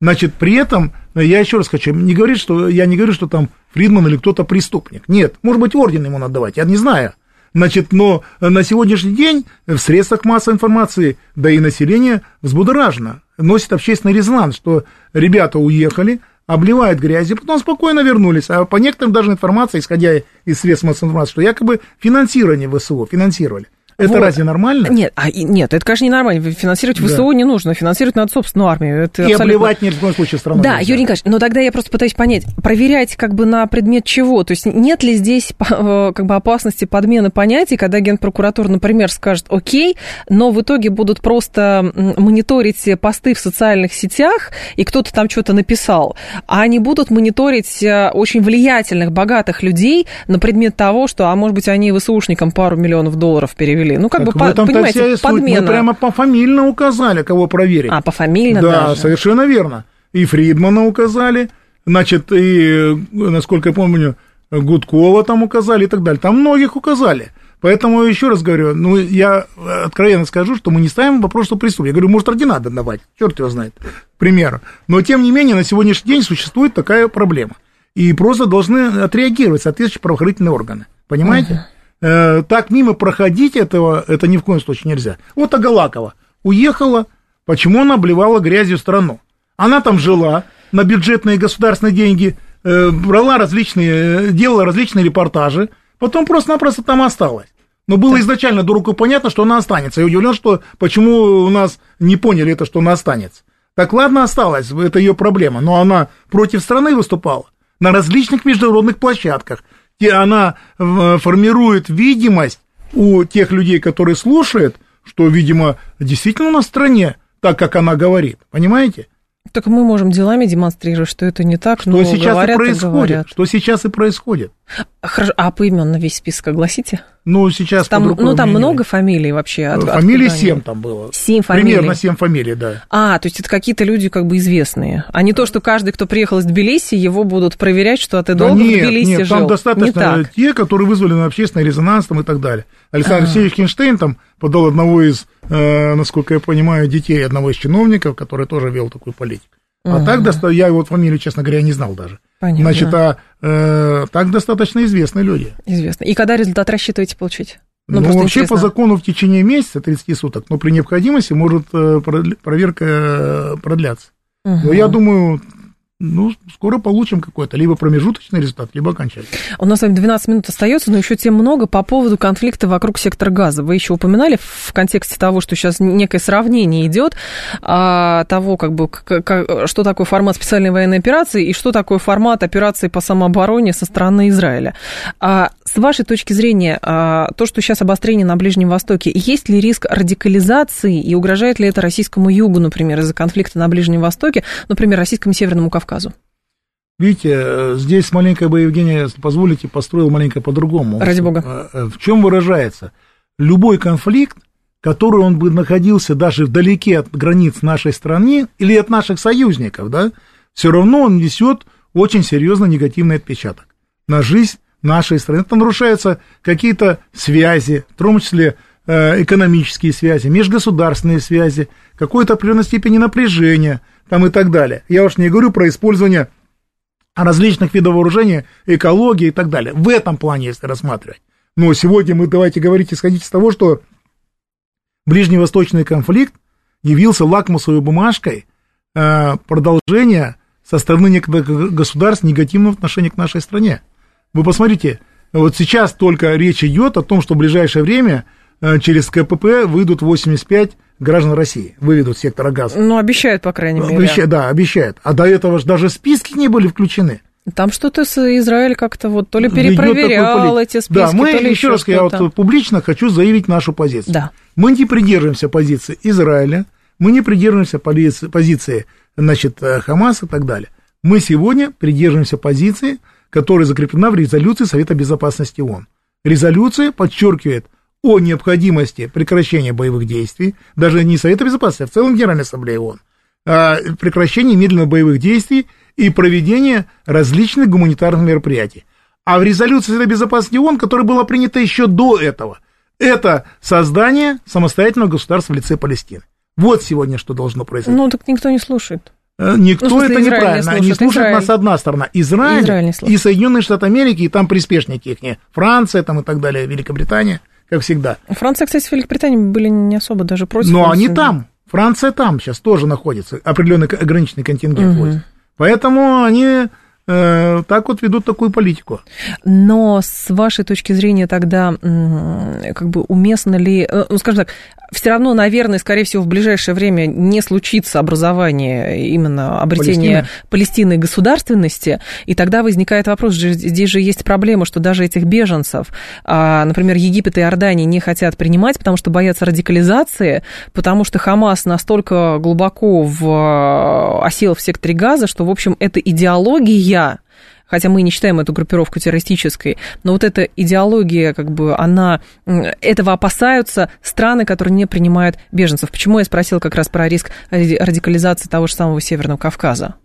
Значит, при этом, я еще раз хочу, не говорить, что, я не говорю, что там Фридман или кто-то преступник. Нет, может быть, орден ему надо давать, я не знаю. Значит, но на сегодняшний день в средствах массовой информации, да и население взбудоражено, носит общественный резонанс, что ребята уехали, обливают грязью, потом спокойно вернулись. А по некоторым даже информации, исходя из средств массовой информации, что якобы финансирование ВСУ, финансировали. Это Вот. разве нормально? Нет, а, нет, это, конечно, ненормально. Финансировать Да. ВСУ не нужно, финансировать надо собственную армию. Это И абсолютно- обливать ни в коем случае страну. Да, нельзя. Юрий Николаевич, но тогда я просто пытаюсь понять, проверять как бы на предмет чего? То есть нет ли здесь э, как бы опасности подмены понятий, когда генпрокуратура, например, скажет окей, но в итоге будут просто мониторить посты в социальных сетях, и кто-то там что-то написал, а они будут мониторить э, очень влиятельных, богатых людей на предмет того, что, а может быть, они ВСУшникам пару миллионов долларов перевели. Ну, как Так бы, по- понимаете, подмена. Мы прямо пофамильно указали, кого проверить. А, пофамильно Да, даже. совершенно верно. И Фридмана указали, значит, и, э, насколько я помню, Гудкова там указали и так далее. Там многих указали. Поэтому еще раз говорю, ну, я откровенно скажу, что мы не ставим вопрос, что преступник. Я говорю, может, ординаты давать, черт его знает, к примеру. Но, тем не менее, на сегодняшний день существует такая проблема. И просто должны отреагировать соответствующие правоохранительные органы. Понимаете? Э, так мимо проходить этого, это ни в коем случае нельзя. Вот Агалакова уехала, почему она обливала грязью страну? Она там жила на бюджетные государственные деньги, э, брала различные, э, делала различные репортажи, потом просто-напросто там осталась. Но было изначально дураку понятно, что она останется. Я удивлен, что почему у нас не поняли это, что она останется. Так ладно, осталась, это ее проблема, но она против страны выступала на различных международных площадках, она э, формирует видимость у тех людей, которые слушают, что, видимо, действительно в стране так, как она говорит. Понимаете? Так мы можем делами демонстрировать, что это не так, Что но сейчас говорят и происходит. говорят. Что сейчас и происходит. Хорошо, а поименно весь список огласите? Ну, сейчас Там, под ну, там меня много фамилий вообще? От- Фамилий они? 7 там было. Семь фамилий? Примерно 7 фамилий, да. А, то есть это какие-то люди как бы известные, а не то, что каждый, кто приехал из Тбилиси, его будут проверять, что ты Да долго нет, в Тбилиси нет, жил. там достаточно Не те, которые вызвали на общественный резонанс там и так далее. Александр А. Алексеевич Кинштейн там подал одного из, э, насколько я понимаю, детей одного из чиновников, который тоже вел такую политику. А так, доста- я его фамилию, честно говоря, не знал даже. Понятно. Значит, а э, так достаточно известные люди. Известно. И когда результат рассчитываете получить? Ну, просто вообще по интересно. закону в течение месяца, 30 суток, но при необходимости может э, проверка э, продляться. Но Мгм. я думаю, ну, скоро получим какой-то либо промежуточный результат, либо окончательный. У нас с вами 12 минут остается, но еще тем много по поводу конфликта вокруг сектора газа. Вы еще упоминали в контексте того, что сейчас некое сравнение идет а, того, как бы, что такое формат специальной военной операции и что такое формат операции по самообороне со стороны Израиля. А, с вашей точки зрения, а, то, что сейчас обострение на Ближнем Востоке, есть ли риск радикализации и угрожает ли это российскому югу, например, из-за конфликта на Ближнем Востоке, например, российскому Северному Кавказу? Видите, э, здесь маленько бы, Евгения, если позволите, построил маленько по-другому. Ради бога. Э, э, В чем выражается? Любой конфликт, который он бы находился даже вдалеке от границ нашей страны или от наших союзников, да, все равно он несет очень серьезно негативный отпечаток на жизнь нашей страны. Это нарушаются какие-то связи, в том числе экономические связи, межгосударственные связи, какой-то определенной степени напряжения там и так далее. Я уж не говорю про использование различных видов вооружения, экологии и так далее. В этом плане, если рассматривать. Но сегодня мы давайте говорить, исходить из того, что ближневосточный конфликт явился лакмусовой бумажкой э, продолжения со стороны некоторых государств негативного отношения к нашей стране. Вы посмотрите, вот сейчас только речь идет о том, что в ближайшее время э, через КПП выйдут 85 граждан России, выведут сектора газа. Ну, обещают, по крайней мере. Обеща- да, обещают. А до этого же даже списки не были включены. Там что-то с Израиль как-то вот то ли перепроверял эти списки, Да, мы, то ли еще раз, я вот публично хочу заявить нашу позицию. Да. Мы не придерживаемся позиции Израиля, мы не придерживаемся пози- позиции, значит, э, Хамаса и так далее. Мы сегодня придерживаемся позиции, которая закреплена в резолюции Совета Безопасности ООН. Резолюция подчеркивает о необходимости прекращения боевых действий, даже не Совета Безопасности, а в целом Генеральной Ассамблеи ООН, а, прекращение медленных боевых действий и проведение различных гуманитарных мероприятий. А в резолюции Совета Безопасности ООН, которая была принята еще до этого, это создание самостоятельного государства в лице Палестины. Вот сегодня что должно произойти. Ну, так никто не слушает. Э, Никто Ну, это Израиль не неправильно. Они слушает. слушают Израиль. нас одна сторона. Израиль, Израиль не слушает. и Соединенные Штаты Америки, и там приспешники их, Франция там и так далее, Великобритания, как всегда. Франция, кстати, с Великобританией были не особо даже против. Но они Франции. там. Франция там сейчас тоже находится. Определенный ограниченный контингент войск. Поэтому они так вот ведут такую политику. Но с вашей точки зрения тогда как бы уместно ли, э, ну, скажем так, все равно, наверное, скорее всего, в ближайшее время не случится образование именно обретения Палестины, Палестины государственности, и тогда возникает вопрос, здесь же есть проблема, что даже этих беженцев, а, например, Египет и Иордания не хотят принимать, потому что боятся радикализации, потому что Хамас настолько глубоко в, осел в секторе Газа, что, в общем, эта идеология хотя мы не считаем эту группировку террористической, но вот эта идеология, как бы, она, этого опасаются страны, которые не принимают беженцев. Почему я спросил как раз про риск радикализации того же самого Северного Кавказа?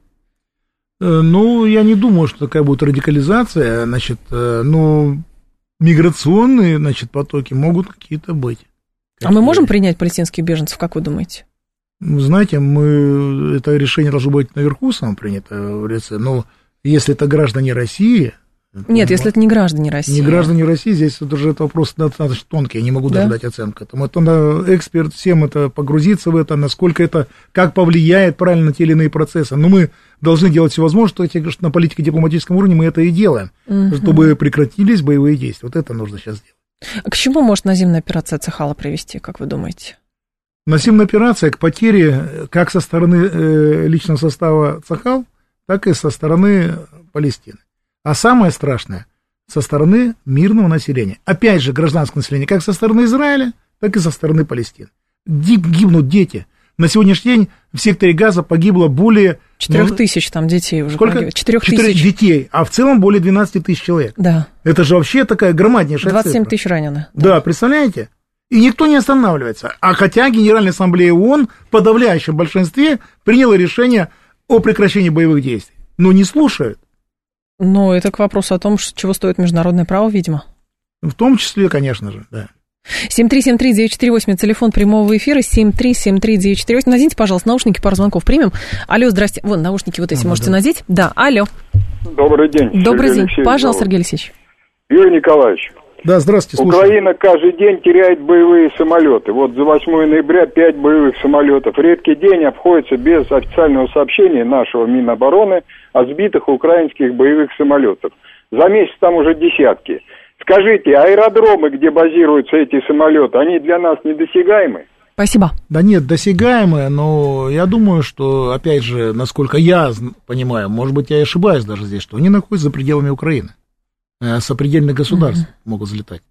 Э, ну, я не думаю, что такая будет радикализация, значит, э, ну, миграционные, значит, потоки могут какие-то быть. Какие? А мы можем принять палестинских беженцев, как вы думаете? Знаете, мы, это решение должно быть наверху сам принято в лице, но если это граждане России... Нет, если это не граждане России. Не граждане России, здесь это уже это вопрос достаточно тонкий, я не могу да? даже дать оценку этому. Это надо эксперт всем это погрузиться в это, насколько это, как повлияет правильно на те или иные процессы. Но мы должны делать все возможное, что на политике дипломатическом уровне мы это и делаем, угу. чтобы прекратились боевые действия. Вот это нужно сейчас сделать. А к чему может наземная операция Цехала привести, как вы думаете? Наземная операция к потере как со стороны э, личного состава Цахал, так и со стороны Палестины. А самое страшное, со стороны мирного населения. Опять же, гражданское население, как со стороны Израиля, так и со стороны Палестины. Гибнут дети. На сегодняшний день в секторе Газа погибло более... Четырех ну, тысяч там детей уже. Сколько? Четырех тысяч. детей, а в целом более 12 тысяч человек. Да. Это же вообще такая громаднейшая 27 цифра. тысяч ранены. Да. да, представляете? И никто не останавливается. А хотя Генеральная Ассамблея ООН в подавляющем большинстве приняла решение о прекращении боевых действий. Но не слушают. Ну, это к вопросу о том, чего стоит международное право, видимо. В том числе, конечно же, да. 7373948, телефон прямого эфира, 7373948. Наденьте, пожалуйста, наушники, пару звонков примем. Алло, здрасте. Вон, наушники вот эти а, можете да. надеть. Да, алло. Добрый день. Добрый Сергей день. Алексеевич, Пожалуйста, Сергей Алексеевич. Юрий Николаевич, да, здравствуйте, слушаю. Украина каждый день теряет боевые самолеты. Вот за 8 ноября 5 боевых самолетов. Редкий день обходится без официального сообщения нашего Минобороны о сбитых украинских боевых самолетов. За месяц там уже десятки. Скажите, аэродромы, где базируются эти самолеты, они для нас недосягаемы? Спасибо. Да нет, досягаемые, но я думаю, что, опять же, насколько я понимаю, может быть, я ошибаюсь даже здесь, что они находятся за пределами Украины. Э, сопредельных государств mm-hmm. могут взлетать.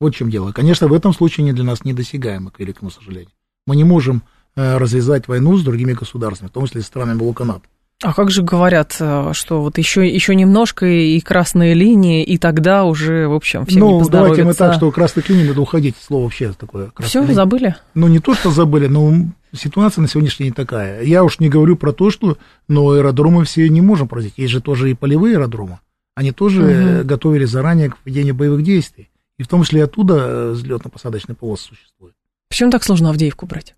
Вот в чем дело. Конечно, в этом случае они для нас недосягаемы, к великому сожалению. Мы не можем э, развязать войну с другими государствами, в том числе с странами блока. А как же говорят, э, что вот еще, еще немножко и красные линии, и тогда уже, в общем, все Ну, давайте мы так, что красных линий надо уходить. Слово вообще такое. Все, линия. забыли? Ну, не то, что забыли, но ситуация на сегодняшний день такая. Я уж не говорю про то, что но аэродромы все не можем поразить. Есть же тоже и полевые аэродромы. Они тоже угу. готовили заранее к ведению боевых действий. И в том числе оттуда э, взлетно-посадочный полос существует. Почему так сложно Авдеевку брать?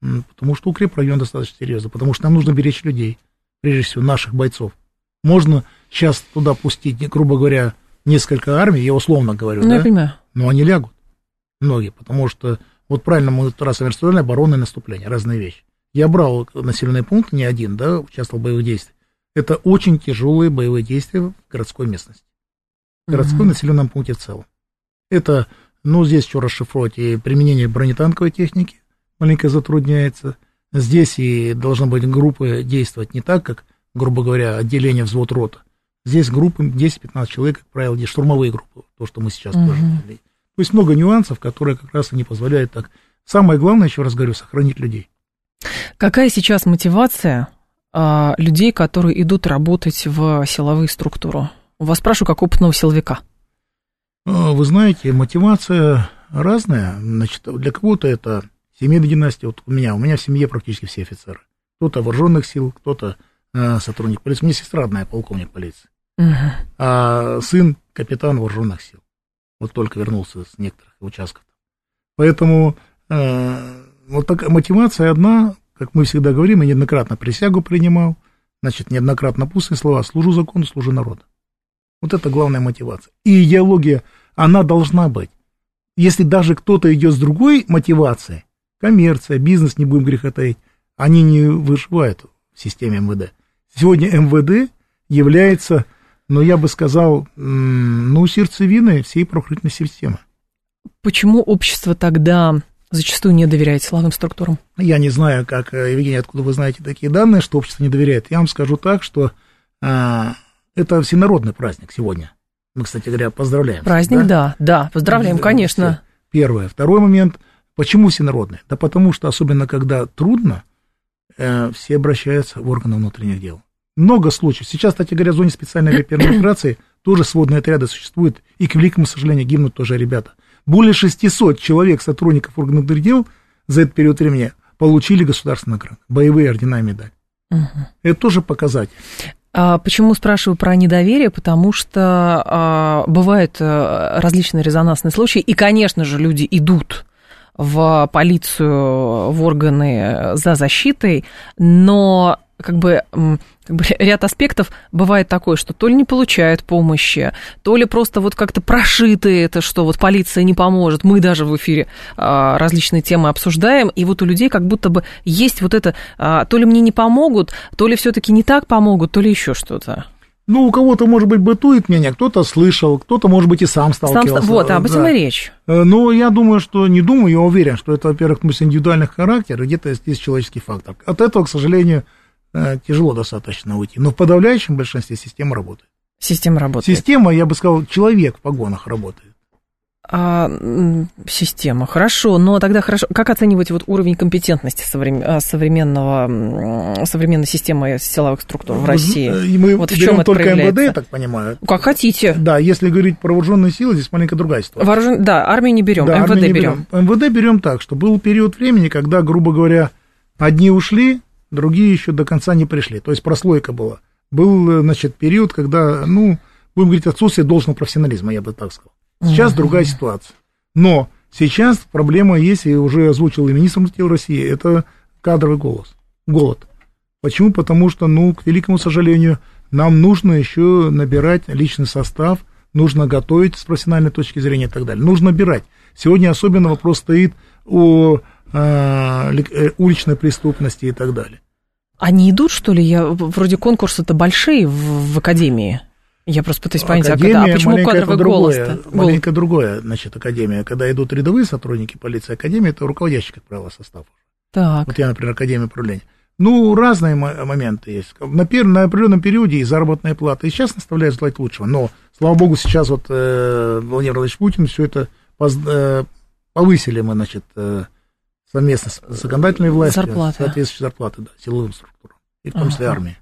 Потому что укрепрайон достаточно серьезно, потому что нам нужно беречь людей, прежде всего наших бойцов. Можно сейчас туда пустить, грубо говоря, несколько армий, я условно говорю, ну, да? Я понимаю. Но они лягут, многие, потому что, вот правильно, мы раз авиационная оборонное наступление, разные вещи. Я брал населенный пункт, не один, да, участвовал в боевых действиях. Это очень тяжелые боевые действия в городской местности, в городском mm-hmm. населенном пункте в целом. Это, ну, здесь что расшифровать, и применение бронетанковой техники маленько затрудняется. Здесь и должны быть группы действовать не так, как, грубо говоря, отделение взвод рота. Здесь группы 10-15 человек, как правило, здесь штурмовые группы, то, что мы сейчас mm-hmm. тоже То есть много нюансов, которые как раз и не позволяют так. Самое главное, еще раз говорю, сохранить людей. Какая сейчас мотивация а, людей, которые идут работать в силовые структуры? Вас спрашиваю, как опытного силовика. А, вы знаете, мотивация разная. Значит, для кого-то это семейная династия. Вот у меня, у меня в семье практически все офицеры. Кто-то вооруженных сил, кто-то э, сотрудник полиции. У меня сестра одна, полковник полиции. Угу. А сын капитан вооруженных сил. Вот только вернулся с некоторых участков. Поэтому э, вот такая мотивация одна, как мы всегда говорим, я неоднократно присягу принимал, значит, неоднократно пустые слова, служу закону, служу народу. Вот это главная мотивация. И идеология, она должна быть. Если даже кто-то идет с другой мотивацией, коммерция, бизнес, не будем греха таить, они не выживают в системе МВД. Сегодня МВД является, ну, я бы сказал, ну, сердцевиной всей правоохранительной системы. Почему общество тогда зачастую не доверяет силовым структурам? Я не знаю, как, э, Евгений, откуда вы знаете такие данные, что общество не доверяет. Я вам скажу так, что а, это всенародный праздник сегодня. Мы, кстати говоря, поздравляем. Праздник, да, да, да поздравляем, конечно. Первое. Второй момент. Почему всенародный? Да потому что, особенно когда трудно, э, все обращаются в органы внутренних дел. Много случаев. Сейчас, кстати говоря, в зоне специальной операции тоже сводные отряды существуют, и, к великому сожалению, гибнут тоже ребята. Более 600 человек, сотрудников органов дел за этот период времени получили государственный награды, боевые ордена и медаль. Угу. Это тоже показатель. А почему спрашиваю про недоверие? Потому что а, бывают а, различные резонансные случаи, и, конечно же, люди идут в полицию, в органы за защитой, но как бы, как бы ряд аспектов бывает такое, что то ли не получают помощи, то ли просто вот как-то прошиты это, что вот полиция не поможет. Мы даже в эфире а, различные темы обсуждаем, и вот у людей как будто бы есть вот это, а, то ли мне не помогут, то ли все-таки не так помогут, то ли еще что-то. Ну, у кого-то, может быть, бытует мнение, кто-то слышал, кто-то, может быть, и сам сталкивался. Сам, вот, об этом да. и речь. Э, но я думаю, что, не думаю, я уверен, что это, во-первых, индивидуальный характер, и где-то есть человеческий фактор. От этого, к сожалению, Э, тяжело достаточно уйти. Но в подавляющем большинстве система работает. Система работает. Система, я бы сказал, человек в погонах работает. А, система, хорошо, но тогда хорошо. Как оценивать вот уровень компетентности э, современного, современной системы силовых структур в России? Э, мы вот в чем это только МВД, я так понимаю. Как хотите. Да, если говорить про вооруженные силы, здесь маленько другая ситуация. Вооружен... Да, армию не берем, да, МВД не берем. берем. МВД берем так, что был период времени, когда, грубо говоря, одни ушли, другие еще до конца не пришли. То есть прослойка была. Был, значит, период, когда, ну, будем говорить, отсутствие должного профессионализма, я бы так сказал. Сейчас uh-huh. другая ситуация. Но сейчас проблема есть, и уже озвучил и министр России, это кадровый голос, голод. Почему? Потому что, ну, к великому сожалению, нам нужно еще набирать личный состав, нужно готовить с профессиональной точки зрения и так далее. Нужно набирать. Сегодня особенно вопрос стоит о а, э, уличной преступности и так далее. Они идут, что ли? Я, вроде конкурсы-то большие в, в академии. Я просто пытаюсь понять, академия, а, когда, а почему кадровый голос другое, Маленько другое, значит, академия. Когда идут рядовые сотрудники полиции, академия, это руководящий, как правило, состав. Так. Вот я, например, академия управления. Ну, разные моменты есть. На, пер, на определенном периоде и заработная плата. И сейчас наставляют желать лучшего. Но, слава богу, сейчас вот э, Владимир Владимирович Путин все это поз, э, повысили мы, значит, э, совместно с законодательной властью, зарплаты. соответствующие зарплаты, да, силовым структурам, и в том числе ага. армии.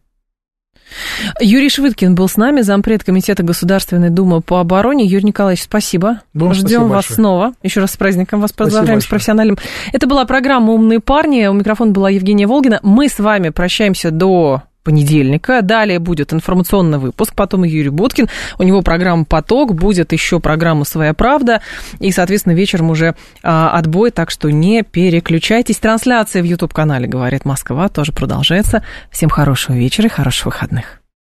Юрий Швыдкин был с нами, зампред Комитета Государственной Думы по обороне. Юрий Николаевич, спасибо. Вам Ждем вас большое. снова. Еще раз с праздником вас поздравляем, с профессиональным. Это была программа «Умные парни». У микрофона была Евгения Волгина. Мы с вами прощаемся до понедельника. Далее будет информационный выпуск, потом Юрий Буткин. У него программа «Поток», будет еще программа «Своя правда». И, соответственно, вечером уже а, отбой, так что не переключайтесь. Трансляция в YouTube-канале «Говорит Москва» тоже продолжается. Всем хорошего вечера и хороших выходных.